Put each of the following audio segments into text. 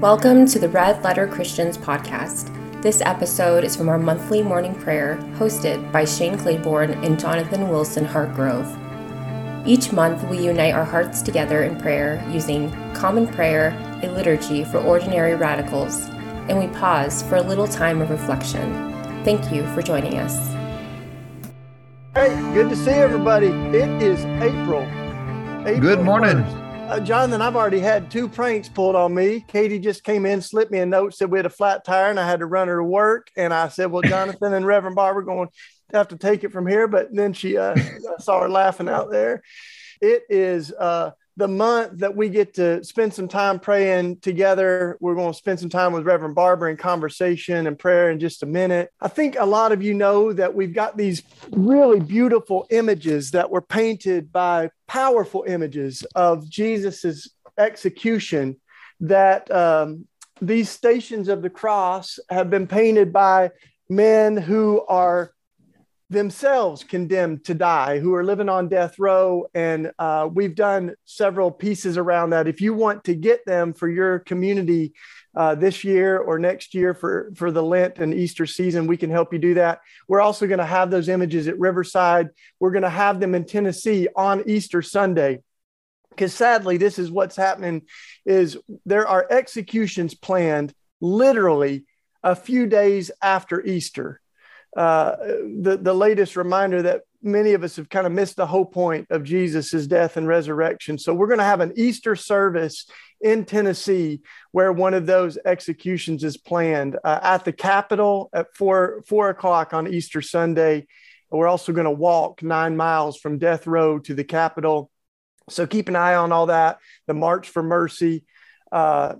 Welcome to the Red Letter Christians podcast. This episode is from our monthly morning prayer hosted by Shane Claiborne and Jonathan Wilson Hartgrove. Each month, we unite our hearts together in prayer using common prayer, a liturgy for ordinary radicals, and we pause for a little time of reflection. Thank you for joining us. Hey, good to see everybody. It is April. April good morning. Uh, Jonathan, I've already had two pranks pulled on me. Katie just came in, slipped me a note, said we had a flat tire and I had to run her to work. And I said, Well, Jonathan and Reverend Barber going to have to take it from here. But then she uh, saw her laughing out there. It is uh, the month that we get to spend some time praying together. We're going to spend some time with Reverend Barber in conversation and prayer in just a minute. I think a lot of you know that we've got these really beautiful images that were painted by powerful images of Jesus's execution that um, these stations of the cross have been painted by men who are themselves condemned to die who are living on death row. And uh, we've done several pieces around that. If you want to get them for your community uh, this year or next year for, for the Lent and Easter season, we can help you do that. We're also going to have those images at Riverside. We're going to have them in Tennessee on Easter Sunday. Because sadly, this is what's happening is there are executions planned literally a few days after Easter uh, the, the latest reminder that many of us have kind of missed the whole point of Jesus' death and resurrection. So we're going to have an Easter service in Tennessee where one of those executions is planned uh, at the Capitol at four, four o'clock on Easter Sunday. We're also going to walk nine miles from death row to the Capitol. So keep an eye on all that. The March for Mercy. Uh,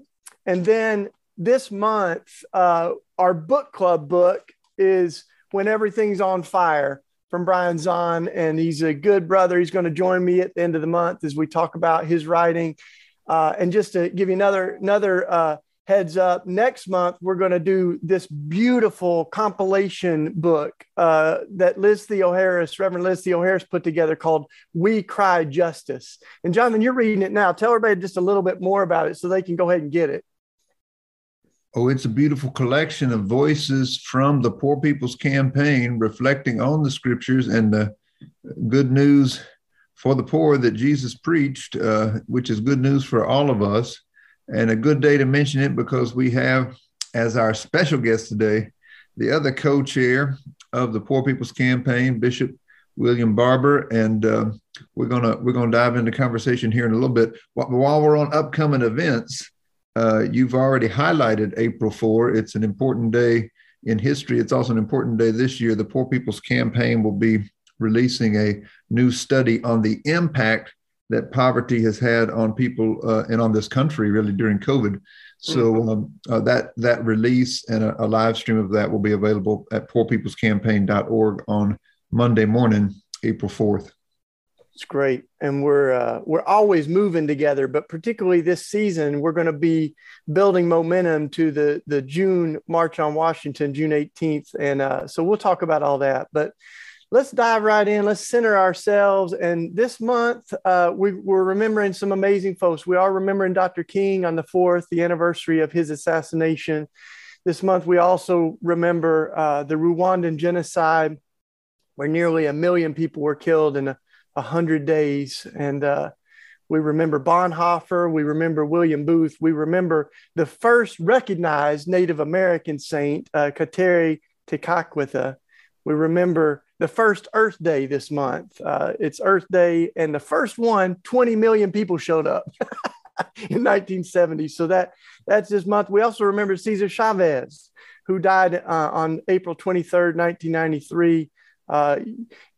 and then this month, uh, our book club book is when everything's on fire from Brian Zahnd, and he's a good brother. He's going to join me at the end of the month as we talk about his writing. Uh, and just to give you another another uh, heads up, next month we're going to do this beautiful compilation book uh, that Liz Theoharis, Reverend Liz Theoharis, put together called "We Cry Justice." And Jonathan, you're reading it now. Tell everybody just a little bit more about it so they can go ahead and get it. Oh, it's a beautiful collection of voices from the Poor People's Campaign reflecting on the scriptures and the good news for the poor that Jesus preached, uh, which is good news for all of us. And a good day to mention it because we have as our special guest today the other co chair of the Poor People's Campaign, Bishop William Barber, and uh, we're gonna we're gonna dive into conversation here in a little bit. While we're on upcoming events, uh, you've already highlighted April 4. It's an important day in history. It's also an important day this year. The Poor People's Campaign will be releasing a new study on the impact that poverty has had on people uh, and on this country really during COVID. So mm-hmm. um, uh, that that release and a, a, live stream of that will be available at poorpeoplescampaign.org on Monday morning, April 4th. It's great, and we're uh, we're always moving together, but particularly this season, we're going to be building momentum to the the June March on Washington, June 18th, and uh, so we'll talk about all that. But let's dive right in. Let's center ourselves. And this month, uh, we, are remembering some amazing folks. We are remembering Dr. King on the fourth, the anniversary of his assassination. This month, we also remember uh, the Rwandan genocide, where nearly a million people were killed and 100 days. And uh, we remember Bonhoeffer. We remember William Booth. We remember the first recognized Native American saint, uh, Kateri Tekakwitha. We remember the first Earth Day this month. Uh, it's Earth Day, and the first one, 20 million people showed up in 1970. So that that's this month. We also remember Cesar Chavez, who died uh, on April 23rd, 1993. Uh,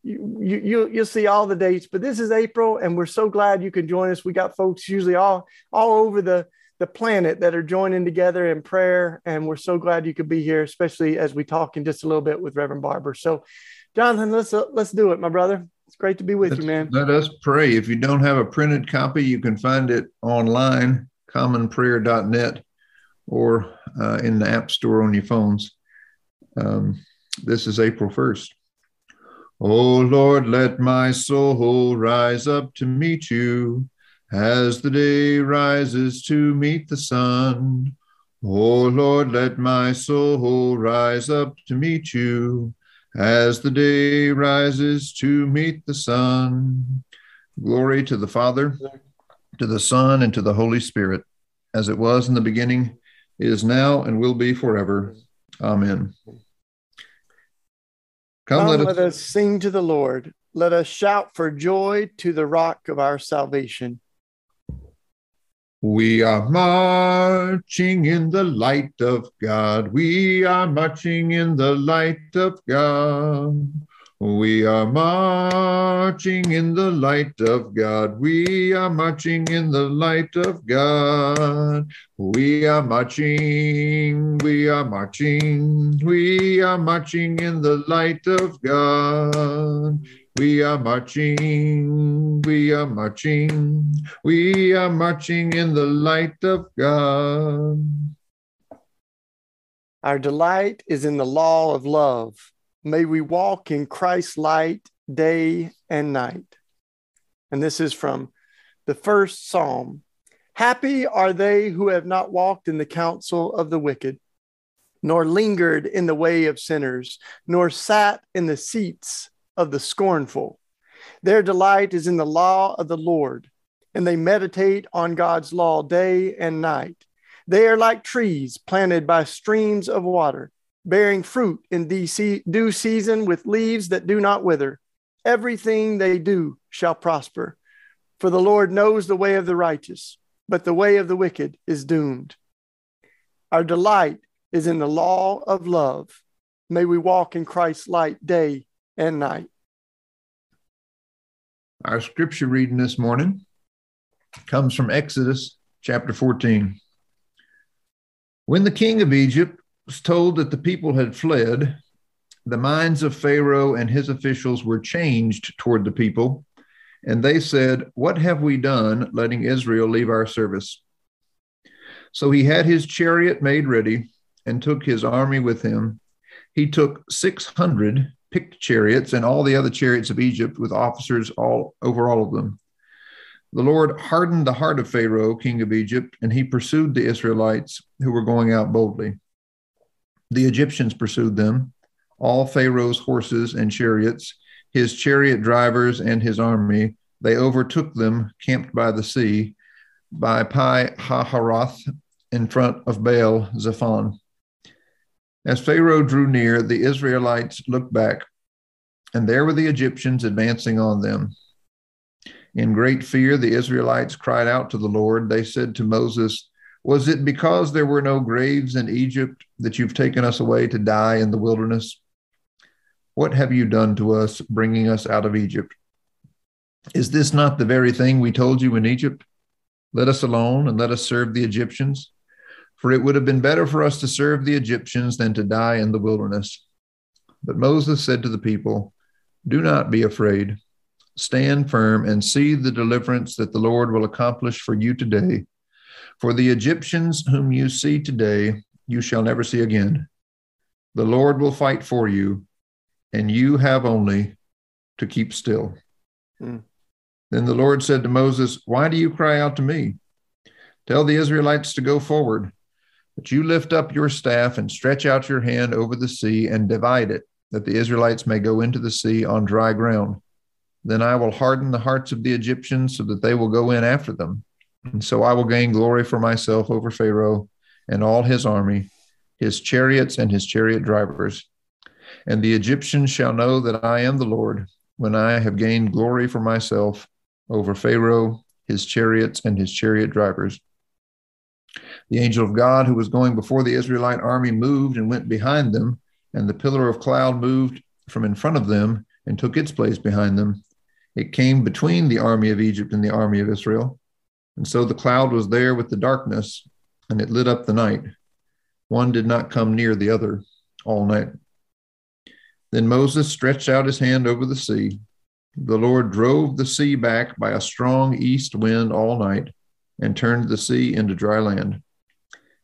you, you, you'll see all the dates, but this is April, and we're so glad you can join us. We got folks usually all all over the the planet that are joining together in prayer, and we're so glad you could be here, especially as we talk in just a little bit with Reverend Barber. So, Jonathan, let's uh, let's do it, my brother. It's great to be with Let's, you, man. Let us pray. If you don't have a printed copy, you can find it online, commonprayer.net, or uh, in the App Store on your phones. Um, this is April 1st. O Lord, let my soul rise up to meet you as the day rises to meet the sun. O Lord, let my soul rise up to meet you as the day rises to meet the sun. Glory to the Father, to the Son, and to the Holy Spirit, as it was in the beginning, is now, and will be forever. Amen. Come, Come let, us, let us sing to the Lord. Let us shout for joy to the rock of our salvation. We are marching in the light of God. We are marching in the light of God. We are marching in the light of God. We are marching in the light of God. We are marching, we are marching, we are marching in the light of God. We are marching, we are marching, we are marching in the light of God. Our delight is in the law of love. May we walk in Christ's light day and night. And this is from the first psalm. Happy are they who have not walked in the counsel of the wicked, nor lingered in the way of sinners, nor sat in the seats of the scornful. Their delight is in the law of the Lord, and they meditate on God's law day and night. They are like trees planted by streams of water bearing fruit in due season with leaves that do not wither. Everything they do shall prosper. For the Lord knows the way of the righteous, but the way of the wicked is doomed. Our delight is in the law of love. May we walk in Christ's light day and night. Our scripture reading this morning comes from Exodus chapter 14. When the king of Egypt was told that the people had fled, the minds of Pharaoh and his officials were changed toward the people, and they said, What have we done letting Israel leave our service? So he had his chariot made ready and took his army with him. He took 600 picked chariots and all the other chariots of Egypt with officers all over all of them. The Lord hardened the heart of Pharaoh, king of Egypt, and he pursued the Israelites who were going out boldly. The Egyptians pursued them, all Pharaoh's horses and chariots, his chariot drivers and his army. They overtook them, camped by the sea, by Pi Hahiroth, in front of Baal Zephon. As Pharaoh drew near, the Israelites looked back, and there were the Egyptians advancing on them. In great fear, the Israelites cried out to the Lord. They said to Moses, was it because there were no graves in Egypt that you've taken us away to die in the wilderness? What have you done to us, bringing us out of Egypt? Is this not the very thing we told you in Egypt? Let us alone and let us serve the Egyptians. For it would have been better for us to serve the Egyptians than to die in the wilderness. But Moses said to the people, Do not be afraid. Stand firm and see the deliverance that the Lord will accomplish for you today for the Egyptians whom you see today, you shall never see again. The Lord will fight for you, and you have only to keep still. Mm. Then the Lord said to Moses, Why do you cry out to me? Tell the Israelites to go forward, but you lift up your staff and stretch out your hand over the sea and divide it, that the Israelites may go into the sea on dry ground. Then I will harden the hearts of the Egyptians so that they will go in after them. And so I will gain glory for myself over Pharaoh and all his army, his chariots and his chariot drivers. And the Egyptians shall know that I am the Lord when I have gained glory for myself over Pharaoh, his chariots, and his chariot drivers. The angel of God who was going before the Israelite army moved and went behind them, and the pillar of cloud moved from in front of them and took its place behind them. It came between the army of Egypt and the army of Israel. And so the cloud was there with the darkness, and it lit up the night. One did not come near the other all night. Then Moses stretched out his hand over the sea. The Lord drove the sea back by a strong east wind all night and turned the sea into dry land,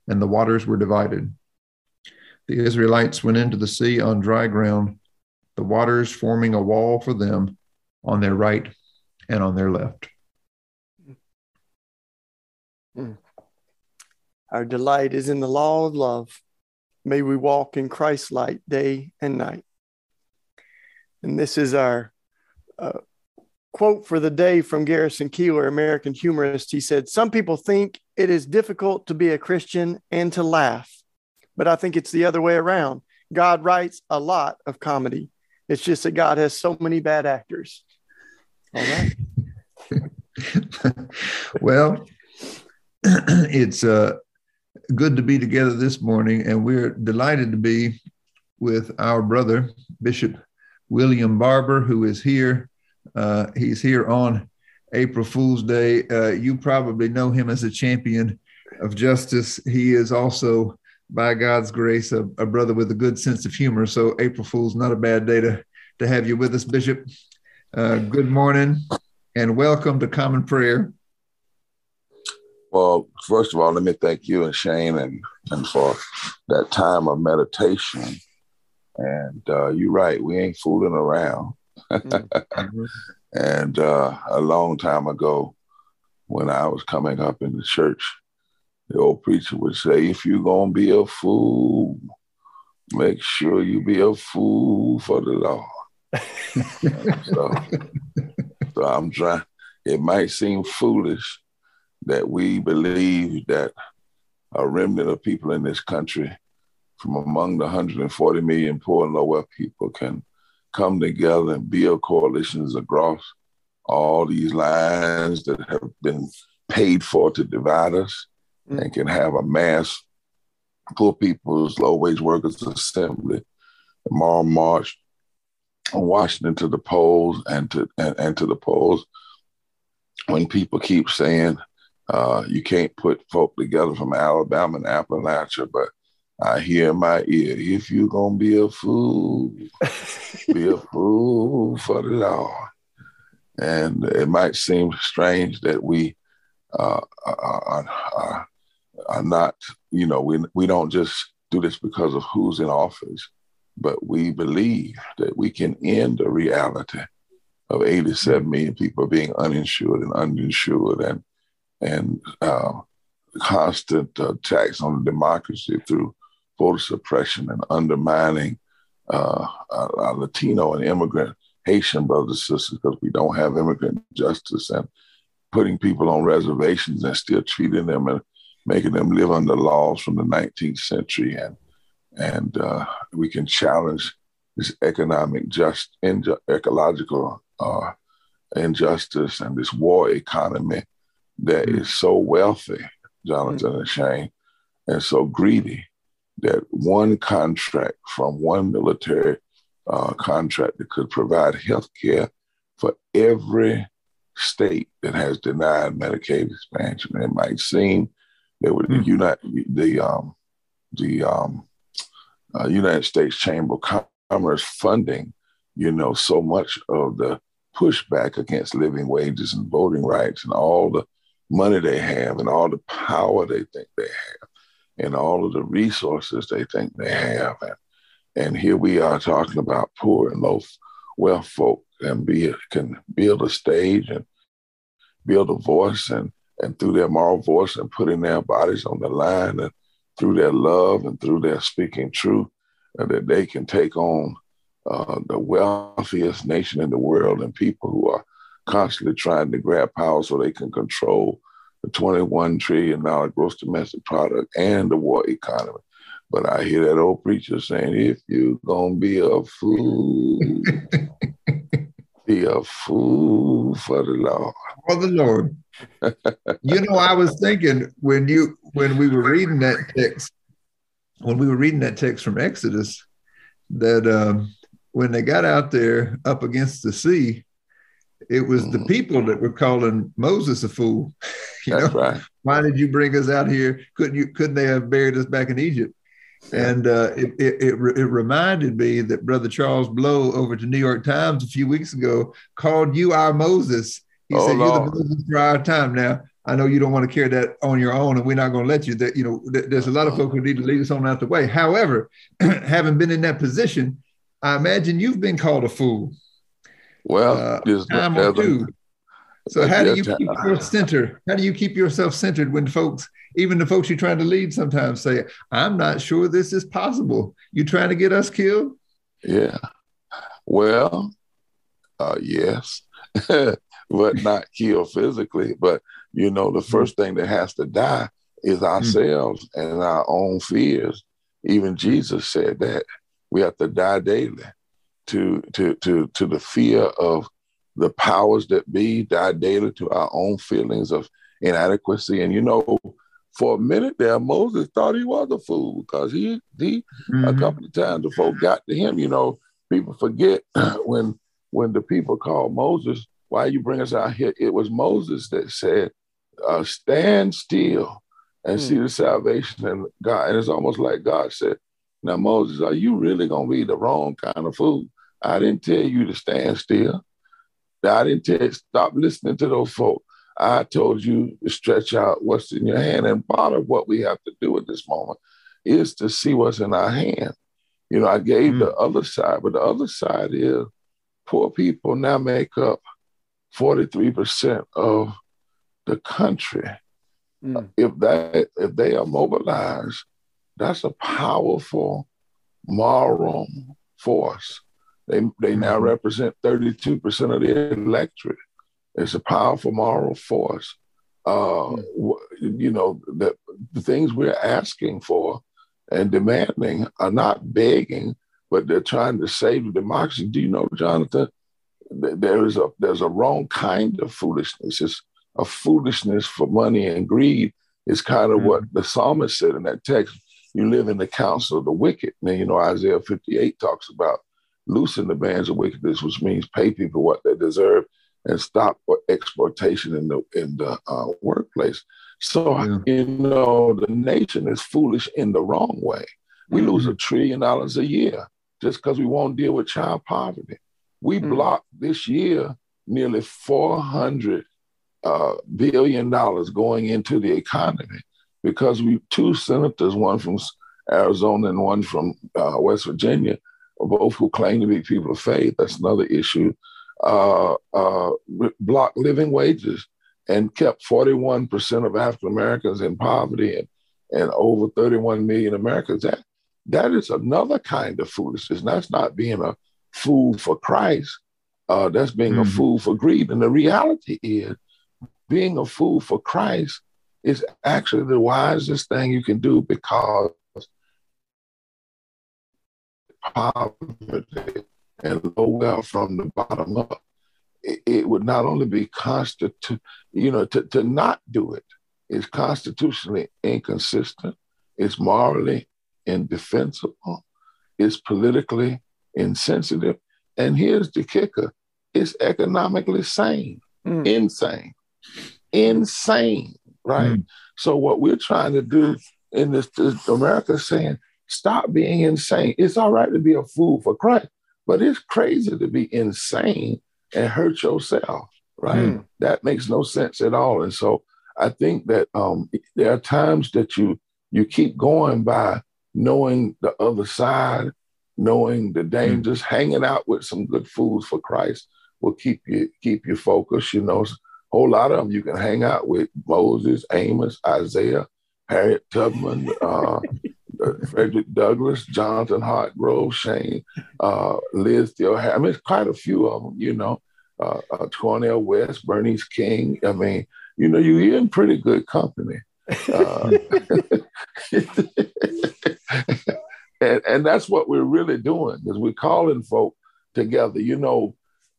and the waters were divided. The Israelites went into the sea on dry ground, the waters forming a wall for them on their right and on their left. Our delight is in the law of love. May we walk in Christ's light day and night. And this is our uh, quote for the day from Garrison Keillor, American humorist. He said, Some people think it is difficult to be a Christian and to laugh, but I think it's the other way around. God writes a lot of comedy. It's just that God has so many bad actors. All right. well, it's uh, good to be together this morning, and we're delighted to be with our brother, Bishop William Barber, who is here. Uh, he's here on April Fool's Day. Uh, you probably know him as a champion of justice. He is also, by God's grace, a, a brother with a good sense of humor. So April Fool's not a bad day to, to have you with us, Bishop. Uh, good morning and welcome to Common Prayer. Well, first of all, let me thank you and Shane and, and for that time of meditation. And uh, you're right, we ain't fooling around. Mm-hmm. and uh, a long time ago, when I was coming up in the church, the old preacher would say, if you're going to be a fool, make sure you be a fool for the Lord. so, so I'm trying, it might seem foolish that we believe that a remnant of people in this country from among the 140 million poor and low wealth people can come together and build coalitions across all these lines that have been paid for to divide us mm. and can have a mass poor people's low wage workers assembly tomorrow march on Washington to the polls and to and, and to the polls when people keep saying uh, you can't put folk together from Alabama and Appalachia, but I hear in my ear, if you're gonna be a fool, be a fool for the Lord. And it might seem strange that we uh, are, are, are, not, you know, we, we don't just do this because of who's in office, but we believe that we can end the reality of 87 million people being uninsured and uninsured and and uh, constant attacks on democracy through voter suppression and undermining uh, our, our Latino and immigrant Haitian brothers and sisters because we don't have immigrant justice and putting people on reservations and still treating them and making them live under laws from the 19th century. And and uh, we can challenge this economic just inju- ecological uh, injustice and this war economy that mm-hmm. so wealthy, Jonathan mm-hmm. and Shane, and so greedy that one contract from one military uh, contractor could provide health care for every state that has denied Medicaid expansion. It might seem that with mm-hmm. the United, the um, the um, uh, United States Chamber of Commerce funding, you know, so much of the pushback against living wages and voting rights and all the money they have and all the power they think they have and all of the resources they think they have. And, and here we are talking about poor and low wealth folk and be can build a stage and build a voice and and through their moral voice and putting their bodies on the line and through their love and through their speaking truth uh, that they can take on uh, the wealthiest nation in the world and people who are constantly trying to grab power so they can control the $21 trillion gross domestic product and the war economy. But I hear that old preacher saying, if you're going to be a fool, be a fool for the Lord. For the Lord. you know, I was thinking when you when we were reading that text, when we were reading that text from Exodus, that um, when they got out there up against the sea, it was the mm-hmm. people that were calling Moses a fool. you That's know, right. why did you bring us out here? Couldn't you? Couldn't they have buried us back in Egypt? And uh, it, it, it, it, reminded me that Brother Charles Blow over to New York Times a few weeks ago called you our Moses. He oh, said, Lord. You're the Moses for our time. Now, I know you don't want to carry that on your own, and we're not going to let you. That you know, there's a lot of folks who need to lead us on out the way. However, having been in that position, I imagine you've been called a fool. Well, uh, there's, there's, a, So how do you keep your center? How do you keep yourself centered when folks, even the folks you're trying to lead, sometimes say, "I'm not sure this is possible." You trying to get us killed? Yeah. Well, uh, yes, but not kill physically. But you know, the first thing that has to die is ourselves mm-hmm. and our own fears. Even Jesus said that we have to die daily to to to to the fear of the powers that be, die daily to our own feelings of inadequacy. And you know, for a minute there, Moses thought he was a fool because he he mm-hmm. a couple of times the folk got to him. You know, people forget when when the people called Moses, "Why you bring us out here?" It was Moses that said, uh, "Stand still and mm. see the salvation." And God, and it's almost like God said, "Now Moses, are you really gonna be the wrong kind of fool? I didn't tell you to stand still. I didn't tell you stop listening to those folk." I told you to stretch out what's in your hand. And part of what we have to do at this moment is to see what's in our hand. You know, I gave mm. the other side, but the other side is poor people now make up 43% of the country. Mm. If that if they are mobilized, that's a powerful moral force. They they now mm-hmm. represent 32% of the electorate. It's a powerful moral force. Uh. You know, the, the things we're asking for and demanding are not begging, but they're trying to save the democracy. Do you know, Jonathan? There is a there's a wrong kind of foolishness. It's a foolishness for money and greed. Is kind of mm what the psalmist said in that text. You live in the counsel of the wicked. Now you know Isaiah 58 talks about loosen the bands of wickedness, which means pay people what they deserve and stop exploitation in the in the uh, workplace. So yeah. you know the nation is foolish in the wrong way. We mm-hmm. lose a trillion dollars a year just because we won't deal with child poverty. We mm-hmm. blocked this year nearly four hundred uh, billion dollars going into the economy because we two senators, one from Arizona and one from uh, West Virginia, both who claim to be people of faith. That's another issue uh, uh, blocked living wages and kept 41% of African Americans in poverty and, and over 31 million Americans. That, that is another kind of foolishness. That's not being a fool for Christ. Uh, that's being mm-hmm. a fool for greed. And the reality is, being a fool for Christ is actually the wisest thing you can do because poverty and low wealth from the bottom up, it, it would not only be constitu- you know, to, to not do it is constitutionally inconsistent, it's morally indefensible, it's politically insensitive, and here's the kicker: it's economically sane, mm. insane, insane, right? Mm. So what we're trying to do in this, this America saying, stop being insane. It's all right to be a fool for Christ, but it's crazy to be insane and hurt yourself, right? Mm. That makes no sense at all. And so I think that um, there are times that you you keep going by knowing the other side, knowing the hmm. dangers, mm. hanging out with some good fools for Christ will keep you keep you focused. You know, a whole lot of them you can hang out with Moses, Amos, Isaiah, Harriet Tubman, uh, Frederick Douglass, Jonathan Hartgrove, Shane, uh, Liz Theo. I mean, it's quite a few of them, you know. Uh, uh, Cornel West, Bernice King. I mean, you know, you're in pretty good company. Uh, and, and that's what we're really doing is we're calling folk together. You know,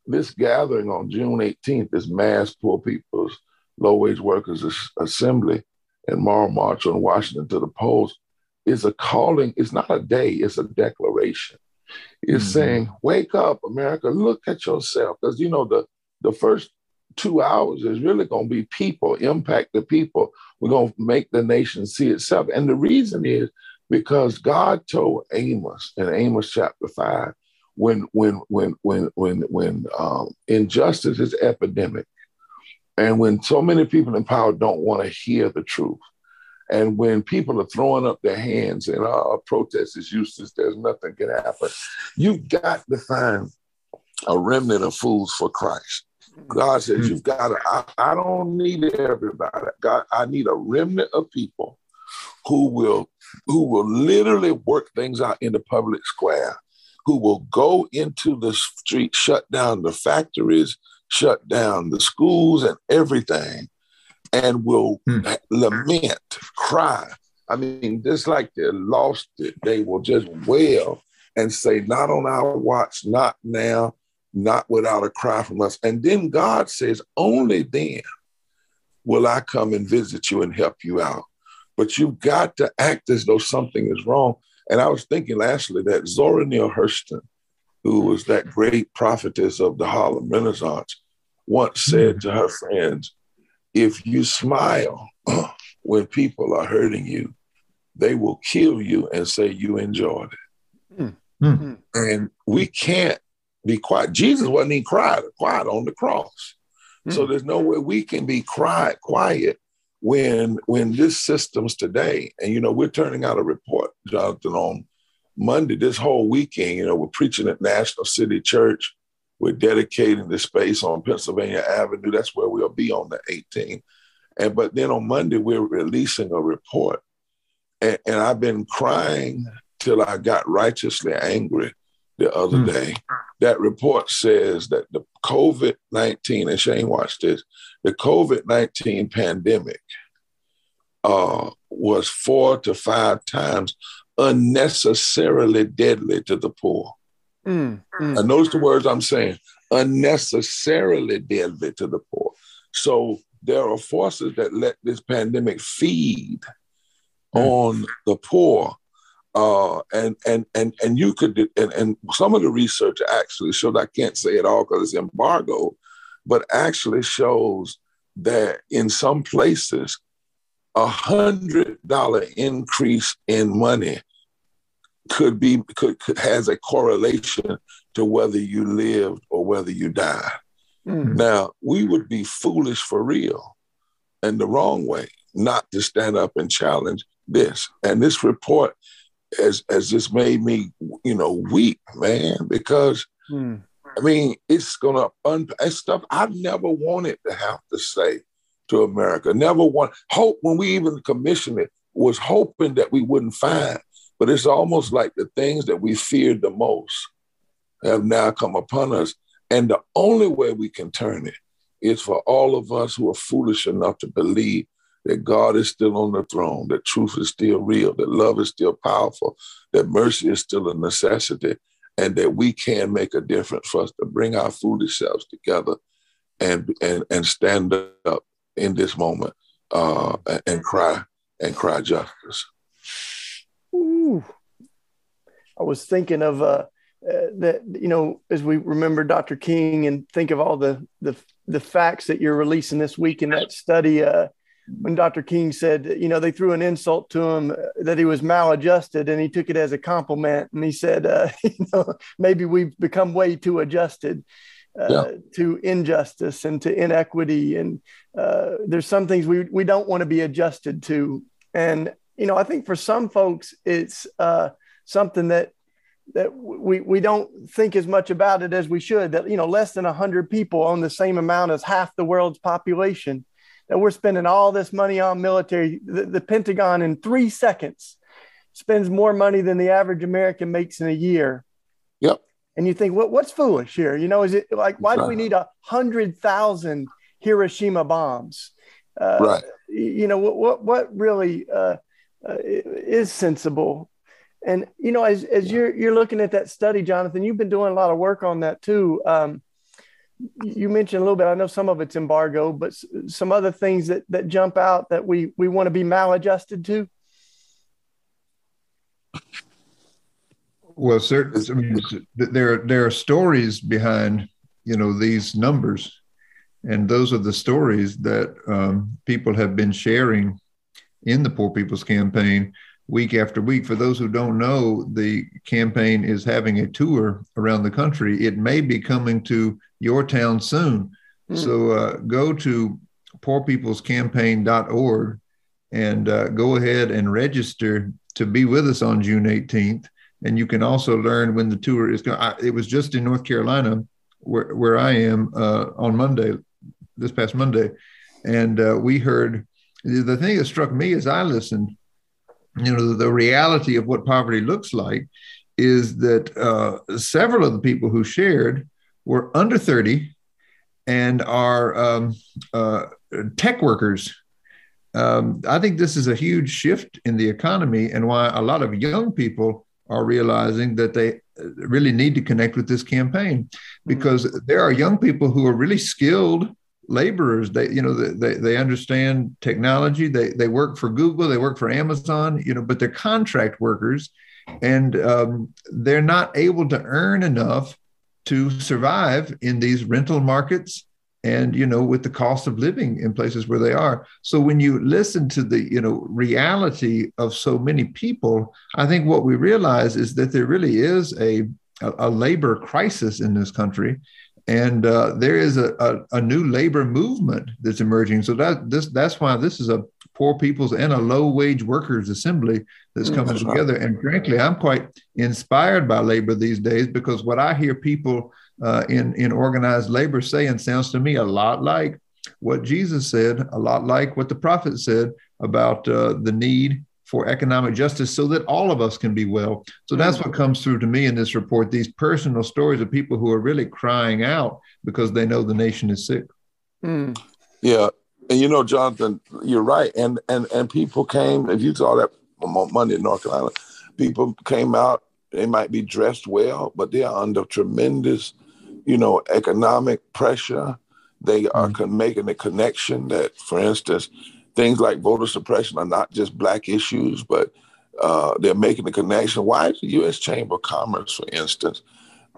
this gathering on June 18th, is mass poor people's low wage workers assembly and moral march on Washington to the polls is a calling. It's not a day, it's a declaration. It's mm-hmm. saying, wake up, America, look at yourself. Because, you know, the, the first two hours is really going to be people, impact the people. We're going to make the nation see itself. And the reason is because God told Amos in Amos chapter 5, when when when when when when um, injustice is epidemic, and when so many people in power don't want to hear the truth, and when people are throwing up their hands and oh, a protest is useless, there's nothing can happen. You've got to find a remnant of fools for Christ. God says, hmm. You've got to, I, I don't need everybody. God, I need a remnant of people who will who will literally work things out in the public square, who will go into the street, shut down the factories, shut down the schools and everything, and will hmm. lament, cry. I mean, just like they lost it, they will just wail and say, Not on our watch, not now, not without a cry from us. And then God says, Only then will I come and visit you and help you out. But you've got to act as though something is wrong. And I was thinking lastly that Zora Neale Hurston, who was that great prophetess of the Harlem Renaissance, once said to her friends, if you smile when people are hurting you, they will kill you and say you enjoyed it. Mm-hmm. And we can't be quiet. Jesus wasn't even quiet, quiet on the cross. Mm-hmm. So there's no way we can be quiet, quiet when when this system's today. And you know, we're turning out a report, Jonathan, on Monday, this whole weekend, you know, we're preaching at National City Church. We're dedicating the space on Pennsylvania Avenue. That's where we'll be on the 18th. And but then on Monday, we're releasing a report. And, and I've been crying till I got righteously angry the other mm. day. That report says that the COVID 19, and Shane watched this, the COVID 19 pandemic uh, was four to five times unnecessarily deadly to the poor. Mm, mm. And notice the words I'm saying unnecessarily deadly to the poor. So there are forces that let this pandemic feed mm. on the poor uh, and and and and you could and, and some of the research actually showed I can't say it all because it's embargo, but actually shows that in some places a hundred dollar increase in money could be could, could has a correlation to whether you lived or whether you died. Mm. Now we would be foolish for real and the wrong way not to stand up and challenge this. And this report has has just made me, you know, weep, man, because hmm. I mean, it's gonna un it's stuff I've never wanted to have to say to America. Never want hope when we even commissioned it was hoping that we wouldn't find. But it's almost like the things that we feared the most have now come upon us. And the only way we can turn it is for all of us who are foolish enough to believe that God is still on the throne, that truth is still real, that love is still powerful, that mercy is still a necessity, and that we can make a difference for us to bring our foolish selves together and and and stand up in this moment uh, and cry and cry justice. Ooh. I was thinking of uh, uh, that you know as we remember Dr. King and think of all the the the facts that you're releasing this week in that study. Uh, when Dr. King said, you know, they threw an insult to him uh, that he was maladjusted, and he took it as a compliment, and he said, uh, you know, maybe we've become way too adjusted. Uh, yeah. To injustice and to inequity, and uh, there's some things we we don't want to be adjusted to, and you know I think for some folks it's uh, something that that we we don't think as much about it as we should. That you know less than hundred people own the same amount as half the world's population, that we're spending all this money on military. The, the, Pentagon in three seconds spends more money than the average American makes in a year. Yep. And you think, what, what's foolish here? You know, is it like, why do we need a hundred thousand Hiroshima bombs? Uh, right. You know, what, what, what really uh, uh, is sensible? And, you know, as, as you're, you're looking at that study, Jonathan, you've been doing a lot of work on that too. Um, you mentioned a little bit. I know some of it's embargo, but some other things that that jump out that we we want to be maladjusted to. Well, certainly, I mean, there there are stories behind you know these numbers, and those are the stories that um, people have been sharing in the Poor People's Campaign week after week. For those who don't know, the campaign is having a tour around the country. It may be coming to your town soon. Mm. So uh, go to poorpeoplescampaign.org and uh, go ahead and register to be with us on June 18th. And you can also learn when the tour is going. It was just in North Carolina where, where I am uh, on Monday, this past Monday, and uh, we heard the thing that struck me as I listened. You know, the, reality of what poverty looks like is that uh, several of the people who shared were under 30 and are um, uh, tech workers. Um, I think this is a huge shift in the economy and why a lot of young people are realizing that they really need to connect with this campaign because mm-hmm. there are young people who are really skilled laborers they you know they, they understand technology. They, they work for google they work for amazon you know but they're contract workers and um, they're not able to earn enough to survive in these rental markets and you know with the cost of living in places where they are. So when you listen to the you know reality of so many people i think what we realize is that there really is a a, a labor crisis in this country and uh, there is a, a, a, new labor movement that's emerging. So that this that's why this is a poor people's and a low wage workers assembly that's mm, coming together. And frankly i'm quite inspired by labor these days because what i hear people uh, in in organized labor saying sounds to me a lot like what Jesus said, a lot like what the prophet said about uh, the need for economic justice so that all of us can be well. So that's what comes through to me in this report these personal stories of people who are really crying out because they know the nation is sick. Mm. Yeah. And you know, Jonathan, you're right. And and and people came, if you saw that Monday in North Carolina, people came out, they might be dressed well, but they are under tremendous you know, economic pressure. They are mm-hmm. making the connection that, for instance, things like voter suppression are not just black issues, but uh, they're making the connection. Why is the U.S. Chamber of Commerce, for instance,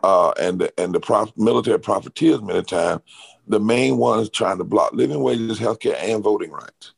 uh, and the, and the prof- military profiteers many times, the main ones trying to block living wages, healthcare, and voting rights.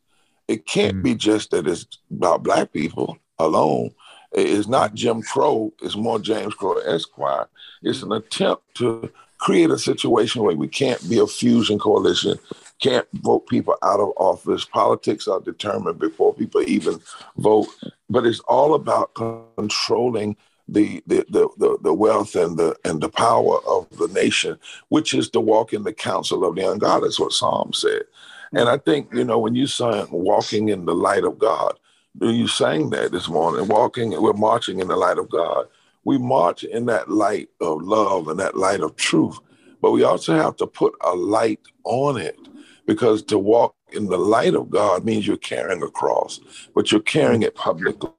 It can't mm-hmm. be just that it's about black people alone. It's not Jim Crow. It's more James Crow Esquire. It's an attempt to create a situation where we can't be a fusion coalition, can't vote people out of office. Politics are determined before people even vote. But it's all about controlling the, the the, the wealth and the and the power of the nation, which is to walk in the counsel of the ungodly. That's what Psalm said. And I think, you know, when you sang walking in the light of God, you sang that this morning, walking, we're marching in the light of God we march in that light of love and that light of truth. But we also have to put a light on it because to walk in the light of God means you're carrying a cross, but you're carrying it publicly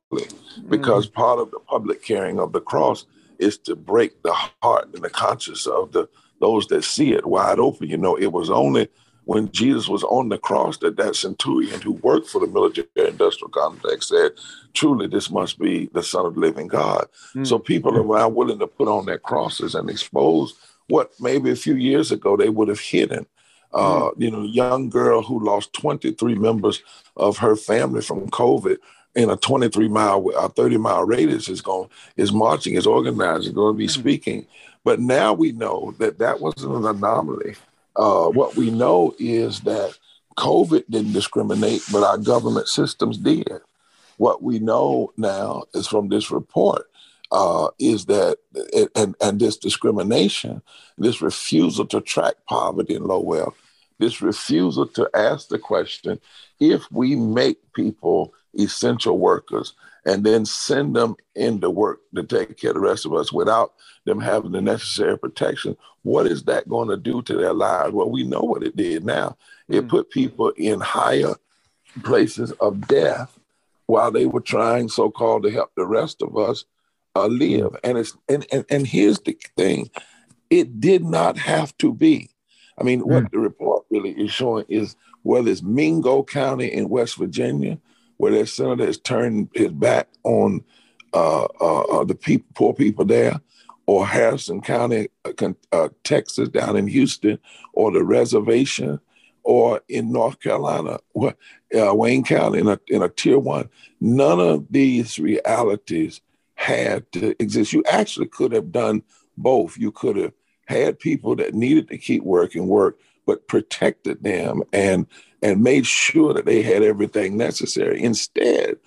because mm-hmm. part of the public carrying of the cross is to break the heart and the conscience of the those that see it wide open. You know, it was only when Jesus was on the cross that that centurion who worked for the military industrial complex said, truly, this must be the son of the living God. Mm. So people are now willing to put on their crosses and expose what maybe a few years ago they would have hidden. Uh, mm. You know, young girl who lost 23 members of her family from COVID in a 23 mile, a 30 mile radius is going, is marching, is organizing, going to be mm. speaking. But now we know that that wasn't an anomaly uh, what we know is that COVID didn't discriminate, but our government systems did. What we know now is from this report uh, is that, and, and this discrimination, this refusal to track poverty and low wealth, this refusal to ask the question if we make people essential workers and then send them into work to take care of the rest of us without them having the necessary protection, what is that going to do to their lives? Well, we know what it did now. It mm. put people in higher places of death while they were trying so-called to help the rest of us uh, live. Mm. And it's and, and and here's the thing, it did not have to be. I mean, mm. what the report really is showing is whether it's Mingo County in West Virginia, where their senator has turned his back on uh, uh, uh the people, poor people there, or Harrison County, uh, uh, Texas, down in Houston, or the reservation, or in North Carolina, uh, Wayne County, in a, in a tier one. None of these realities had to exist. You actually could have done both. You could have had people that needed to keep working work, but protected them and and made sure that they had everything necessary. Instead,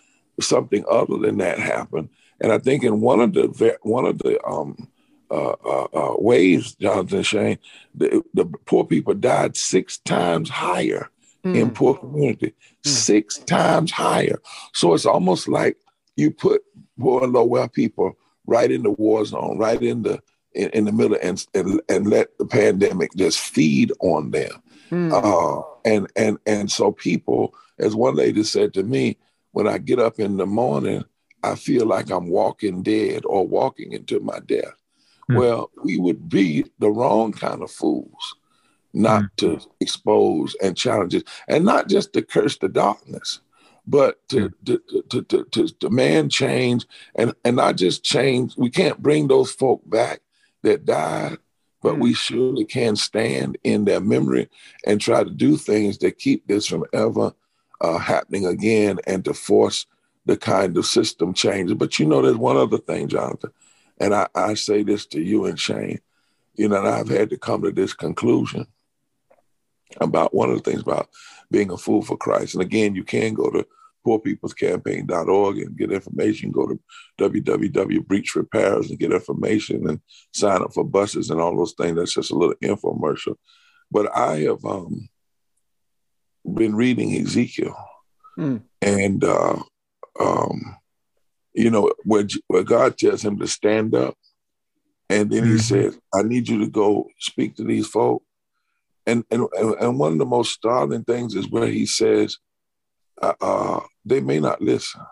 something other than that happened. And I think in one of the one of the um, uh, uh, uh, waves, Jonathan Shane, the, the poor people died six times higher mm. in poor community, mm. six times higher. So it's almost like you put poor and low wealth people right in the war zone, right in the in, in the middle, and, and and let the pandemic just feed on them. Mm. Uh, and and and so people, as one lady said to me, when I get up in the morning, I feel like I'm walking dead or walking into my death. Mm. Well, we would be the wrong kind of fools not mm. to expose and challenge it, and not just to curse the darkness, but to, to, to, to, to demand change and, and not just change. We can't bring those folk back that died, but mm. we surely can stand in their memory and try to do things that keep this from ever uh, happening again and to force the kind of system changes. But you know, there's one other thing, Jonathan, and I, I say this to you and Shane. You know, I've had to come to this conclusion about one of the things about being a fool for Christ. And again, you can go to poorpeoplescampaign.org and get information. Go to www Breach Repairers and get information and sign up for buses and all those things. That's just a little infomercial. But I have um, been reading Ezekiel, mm. and uh, um, you know where where God tells him to stand up, and then mm-hmm. He says, "I need you to go speak to these folk." And, and and one of the most startling things is where He says, uh, uh, "They may not listen."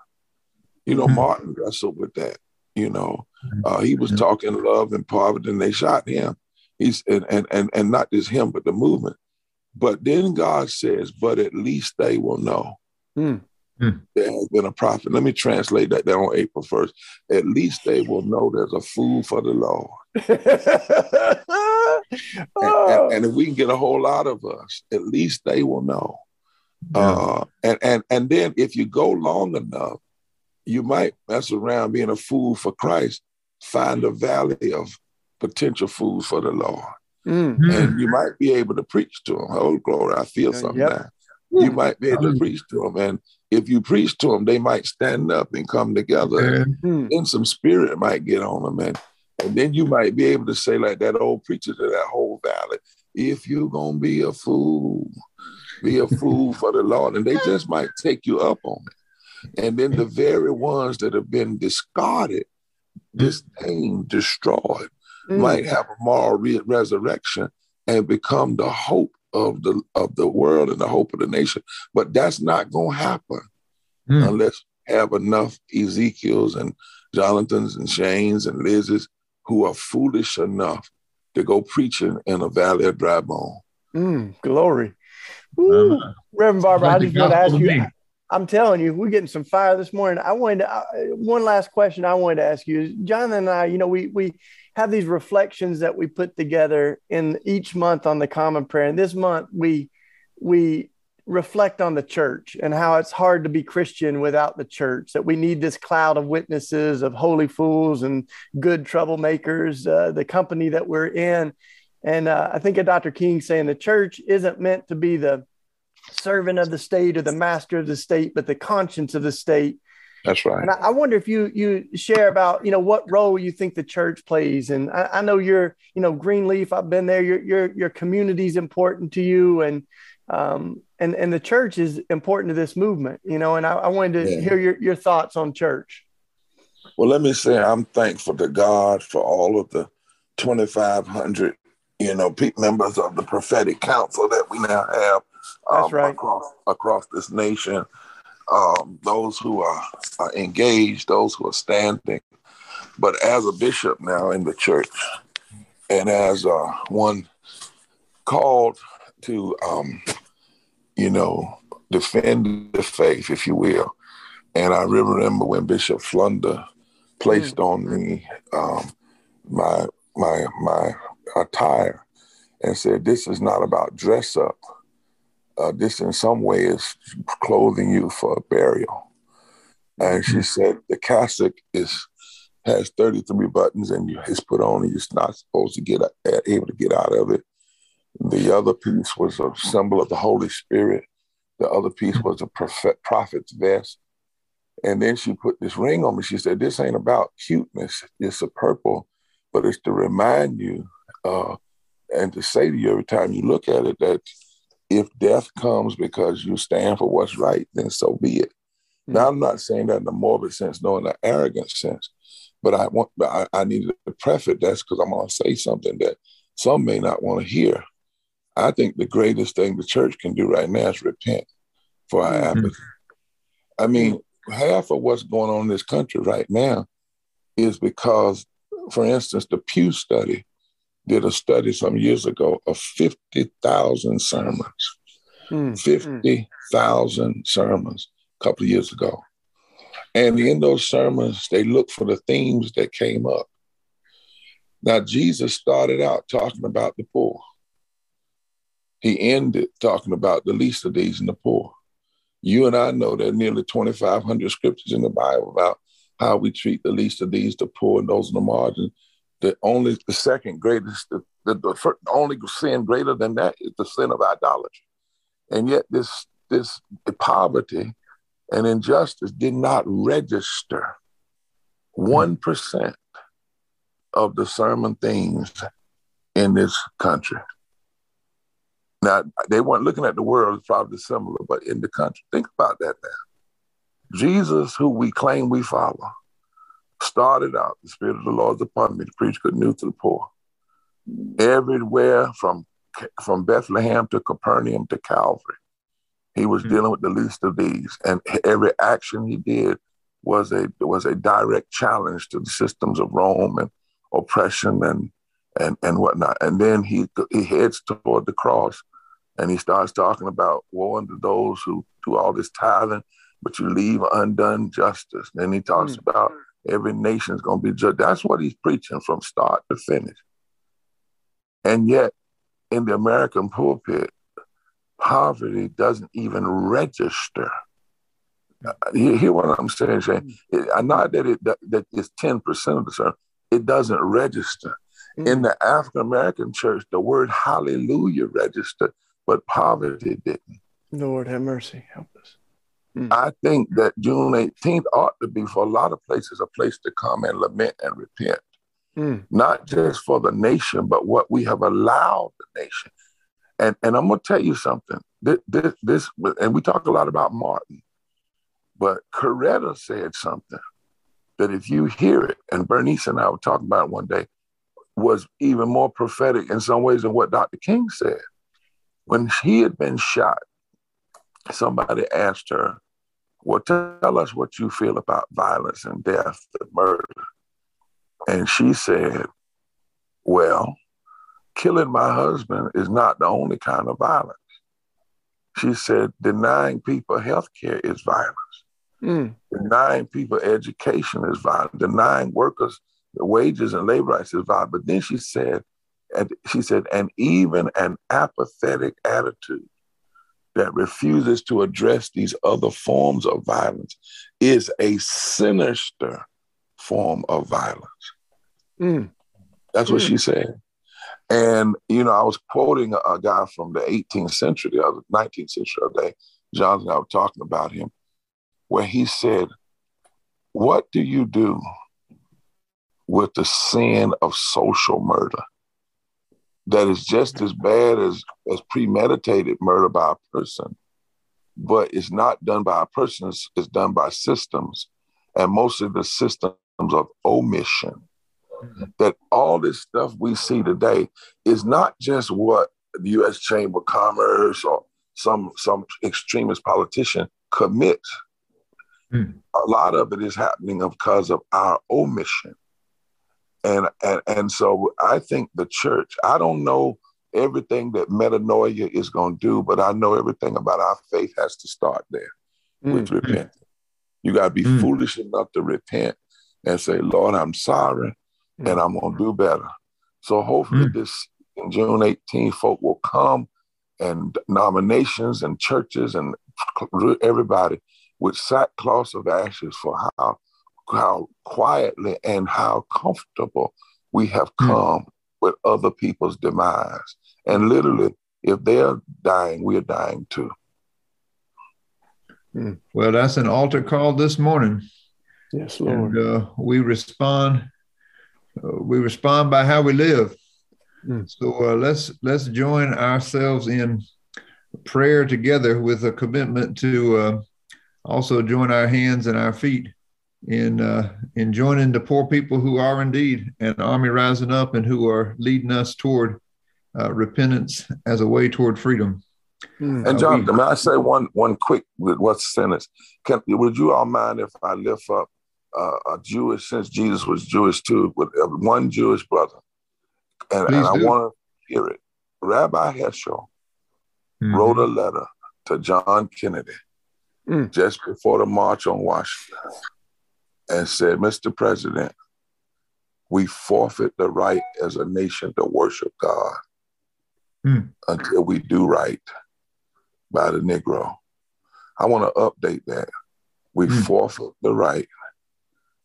You know, mm-hmm. Martin wrestled with that. You know, mm-hmm. uh, he was talking love and poverty, and they shot him. He's and and and and not just him, but the movement. But then God says, "But at least they will know." Mm. There has been a prophet. Let me translate that down on April 1st. At least they will know there's a fool for the Lord. and, and, and, if we can get a whole lot of us, at least they will know. Yeah. Uh, and, and, and then if you go long enough, you might mess around being a fool for Christ, find a valley of potential fools for the Lord. Mm-hmm. And you might be able to preach to them. Oh, glory, I feel something yep. now. You might be able to preach to them. And if you preach to them, they might stand up and come together. Mm-hmm. Then some spirit might get on them. And, and then you might be able to say, like that old preacher to that whole valley, if you're going to be a fool, be a fool for the Lord. And they just might take you up on it. And then the very ones that have been discarded, this thing destroyed, mm. might have a moral re- resurrection and become the hope of the of the world and the hope of the nation. But that's not going to happen mm. unless have enough Ezekiels and Jonathans and Shanes and Liz's who are foolish enough to go preaching in a valley of dry bone. Mm, glory. Uh Reverend Barber, I just want to ask you. I'm telling you, we're getting some fire this morning. I wanted to, uh, one last question I wanted to ask you is Jonathan and I, you know, we we have these reflections that we put together in each month on the common prayer. And this month we we reflect on the church and how it's hard to be Christian without the church, that we need this cloud of witnesses, of holy fools and good troublemakers, uh, the company that we're in. And uh, I think of Dr. King saying the church isn't meant to be the servant of the state or the master of the state, but the conscience of the state. That's right. And I, I, wonder if you you share about you know what role you think the church plays. And I, I know you're you know Greenleaf. I've been there. Your your your community is important to you, and um and and the church is important to this movement. You know, and I, I wanted to yeah. hear your your thoughts on church. Well, let me say I'm thankful to God for all of the 2,500 you know members of the prophetic council that we now have. Um, right. across, across this nation um, those who are, are engaged, those who are standing. But as a bishop now in the church, and as uh, one called to, um, you know, defend the faith, if you will. And I remember when Bishop Flunder placed mm. on me um, my my my attire and said, "This is not about dress up uh, this in some way is clothing you for a burial. And she mm-hmm. said the cassock is has 33 buttons and you it's put on and you're not supposed to get able to get out of it. The other piece was a symbol of the Holy Spirit. The other piece was a prophet, prophet's vest. And then she put this ring on me. She said, This ain't about cuteness. It's a purple, but it's to remind you uh, and to say to you every time you look at it that if death comes because you stand for what's right, then so be it. Mm-hmm. Now, I'm not saying that in a morbid sense, nor in an arrogant sense, but I want I, I needed to preface that because I'm going to say something that some may not want to hear. I think the greatest thing the church can do right now is repent for our mm-hmm. apathy. I mean, half of what's going on in this country right now is because, for instance, the Pew study did a study some years ago of 50,000 sermons. Mm. 50,000 sermons a couple of years ago. And in those sermons, they looked for the themes that came up. Now, Jesus started out talking about the poor. He ended talking about the least of these and the poor. You and I know there are nearly 2,500 scriptures in the Bible about how we treat the least of these, the poor, and those in the margin. The only, the second greatest, the, the, the first, only sin greater than that is the sin of idolatry. And yet, this this poverty and injustice did not register one mm-hmm. percent of the sermon themes in this country. Now, they weren't looking at the world as probably similar, but in the country. Think about that now. Jesus, who we claim we follow, started out, the Spirit of the Lord is upon me to preach good news to the poor. Everywhere from, from Bethlehem to Capernaum to Calvary, he was mm-hmm. dealing with the least of these. And every action he did was a, was a direct challenge to the systems of Rome and oppression and and and whatnot. And then he he heads toward the cross, and he starts talking about woe unto those who do all this tithing, but you leave undone justice. And then he talks mm. about every nation is going to be judged. That's what he's preaching from start to finish. And yet, in the American pulpit, poverty doesn't even register. You hear what I'm saying, Shane? Mm. Not that it that it's 10% of the sermon, it doesn't register. Mm-hmm. In the African American church, the word hallelujah registered, but poverty didn't. Lord have mercy, help us. Mm. I think that June 18th ought to be for a lot of places a place to come and lament and repent. Mm. Not just for the nation, but what we have allowed the nation. And, and I'm going to tell you something. This, this, this, and we talk a lot about Martin, but Coretta said something that if you hear it, and Bernice and I were talking about it one day, was even more prophetic in some ways than what Dr. King said. When he had been shot, somebody asked her, Well, tell us what you feel about violence and death and murder. And she said, Well, killing my husband is not the only kind of violence. She said, denying people health care is violence. Mm. Denying people education is violent. Denying workers the wages and labor rights is violent. But then she said, and she said, and even an apathetic attitude that refuses to address these other forms of violence is a sinister form of violence. Mm. That's what mm. she said. And, you know, I was quoting a, a, guy from the 18th century, the other 19th century the day. Jonathan, I was talking about him where he said, What do you do with the sin of social murder? That is just as bad as, as premeditated murder by a person, but it's not done by a person, it's, it's done by systems, and mostly the systems of omission. Mm-hmm. That all this stuff we see today is not just what the U.S. Chamber of Commerce or some some extremist politician commits Mm. A lot of it is happening because of our omission. And, and and so I think the church, I don't know everything that metanoia is going to do, but I know everything about our faith has to start there mm. with repentance. You got to be mm. foolish enough to repent and say, Lord, I'm sorry mm. and I'm going to do better. So hopefully mm. this June 18th, folk will come and nominations and churches and everybody with sackcloth of ashes for how how quietly and how comfortable we have hmm. come mm. with other people's demise. And literally, if they're dying, we're dying too. Hmm. Well, that's an altar call this morning. Yes, Lord. And uh, we respond uh, we respond by how we live. Mm. So uh, let's let's join ourselves in prayer together with a commitment to uh, also join our hands and our feet in uh, in joining the poor people who are indeed an army rising up and who are leading us toward uh, repentance as a way toward freedom. Mm. And John, we, may I say one one quick what's sentence? Can would you all mind if I lift up uh, a Jewish since Jesus was Jewish too with uh, one Jewish brother, and, and I want to hear it. Rabbi Heschel mm-hmm. wrote a letter to John Kennedy mm. just before the March on Washington and said, Mr. President, we forfeit the right as a nation to worship God mm. until we do right by the Negro. I want to update that. We mm. forfeit the right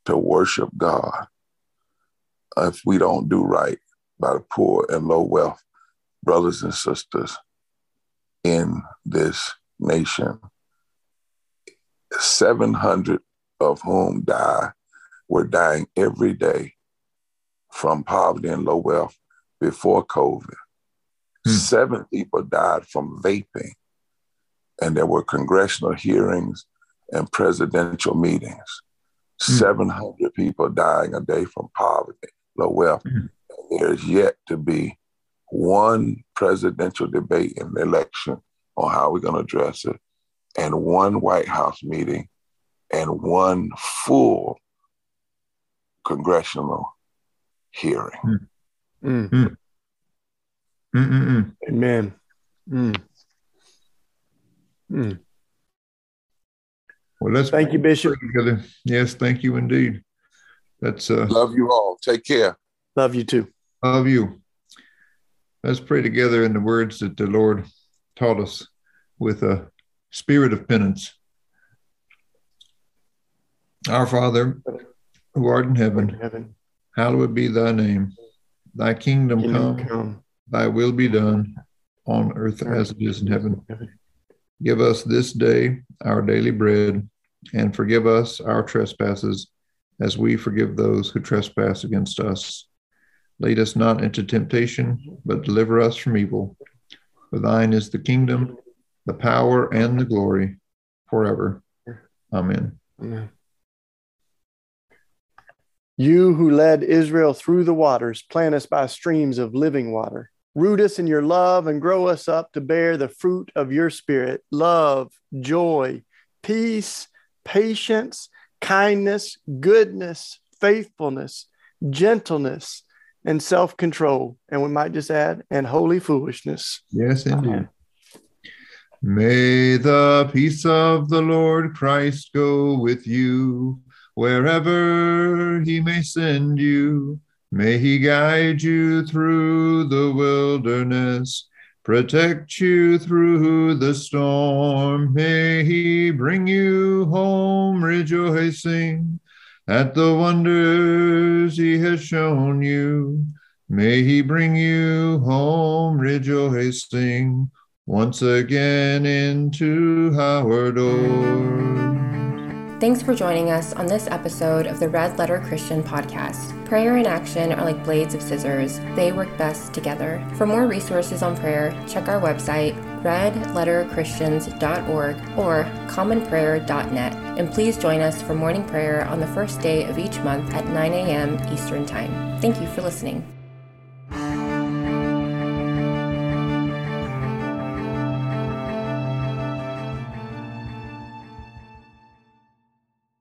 to worship God if we don't do right by the poor and low wealth brothers and sisters in this nation. 700 of whom die, were dying every day from poverty and low wealth before COVID. Hmm. Seven people died from vaping, and there were congressional hearings and presidential meetings. Hmm. 700 people dying a day from poverty, low wealth. Hmm. There's yet to be one presidential debate in the election on how we're going to address it, and one White House meeting and one full congressional hearing. Mm. Mm. Amen. Mm. Mm. Well, let's thank you, Bishop. Together. Yes, thank you indeed. That's uh, love you all. Take care. Love you too. Love you. Let's pray together in the words that the Lord taught us with a spirit of penance. Our Father, who art in heaven, heaven. hallowed be thy name. Thy kingdom, kingdom come, come, thy will be done on earth as it is in heaven. Give us this day our daily bread, and forgive us our trespasses as we forgive those who trespass against us. Lead us not into temptation, but deliver us from evil. For thine is the kingdom, the power, and the glory forever. Amen. Amen. You who led Israel through the waters, plant us by streams of living water. Root us in your love and grow us up to bear the fruit of your spirit love, joy, peace, patience, kindness, goodness, faithfulness, gentleness, and self control. And we might just add, and holy foolishness. Yes, indeed. May the peace of the Lord Christ go with you wherever he may send you. May he guide you through the wilderness, protect you through the storm. May he bring you home rejoicing at the wonders he has shown you. May he bring you home rejoicing once again into our door. Thanks for joining us on this episode of the Red Letter Christian podcast. Prayer and action are like blades of scissors, they work best together. For more resources on prayer, check our website, redletterchristians.org or commonprayer.net. And please join us for morning prayer on the first day of each month at 9 a.m. Eastern Time. Thank you for listening.